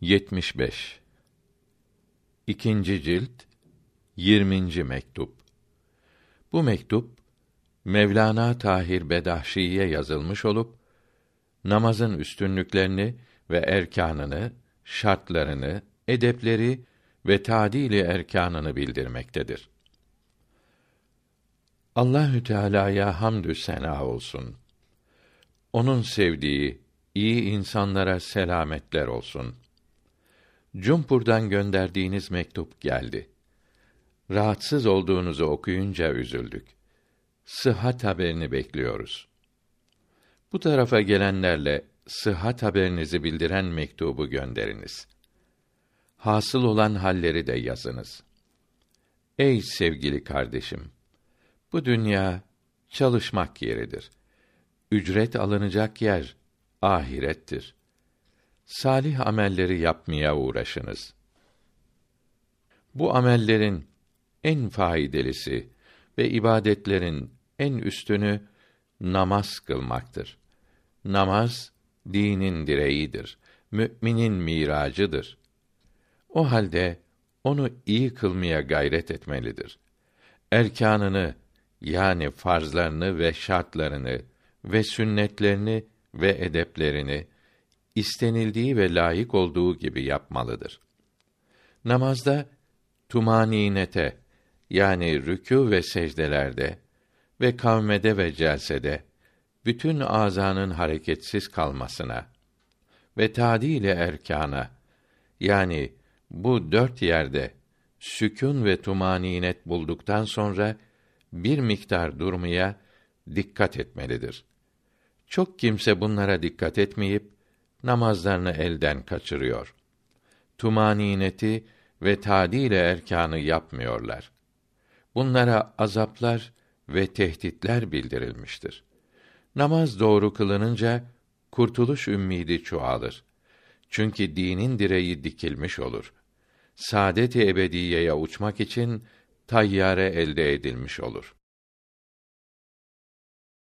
75 İkinci cilt 20. mektup. Bu mektup Mevlana Tahir Bedahşi'ye yazılmış olup namazın üstünlüklerini ve erkanını, şartlarını, edepleri ve tadili erkanını bildirmektedir. Allahü Teala'ya hamdü sena olsun. Onun sevdiği iyi insanlara selametler olsun. Cumpur'dan gönderdiğiniz mektup geldi. Rahatsız olduğunuzu okuyunca üzüldük. Sıhhat haberini bekliyoruz. Bu tarafa gelenlerle sıhhat haberinizi bildiren mektubu gönderiniz. Hasıl olan halleri de yazınız. Ey sevgili kardeşim, bu dünya çalışmak yeridir. Ücret alınacak yer ahirettir. Salih amelleri yapmaya uğraşınız. Bu amellerin en faydalısı ve ibadetlerin en üstünü namaz kılmaktır. Namaz dinin direğidir. Müminin miracıdır. O halde onu iyi kılmaya gayret etmelidir. Erkanını yani farzlarını ve şartlarını ve sünnetlerini ve edeplerini istenildiği ve layık olduğu gibi yapmalıdır. Namazda tumaninete yani rükû ve secdelerde ve kavmede ve celsede bütün azanın hareketsiz kalmasına ve tadile erkana yani bu dört yerde sükûn ve tumaninet bulduktan sonra bir miktar durmaya dikkat etmelidir. Çok kimse bunlara dikkat etmeyip namazlarını elden kaçırıyor. Tumanineti ve tadile erkanı yapmıyorlar. Bunlara azaplar ve tehditler bildirilmiştir. Namaz doğru kılınınca kurtuluş ümmidi çoğalır. Çünkü dinin direği dikilmiş olur. Saadet-i ebediyeye uçmak için tayyare elde edilmiş olur.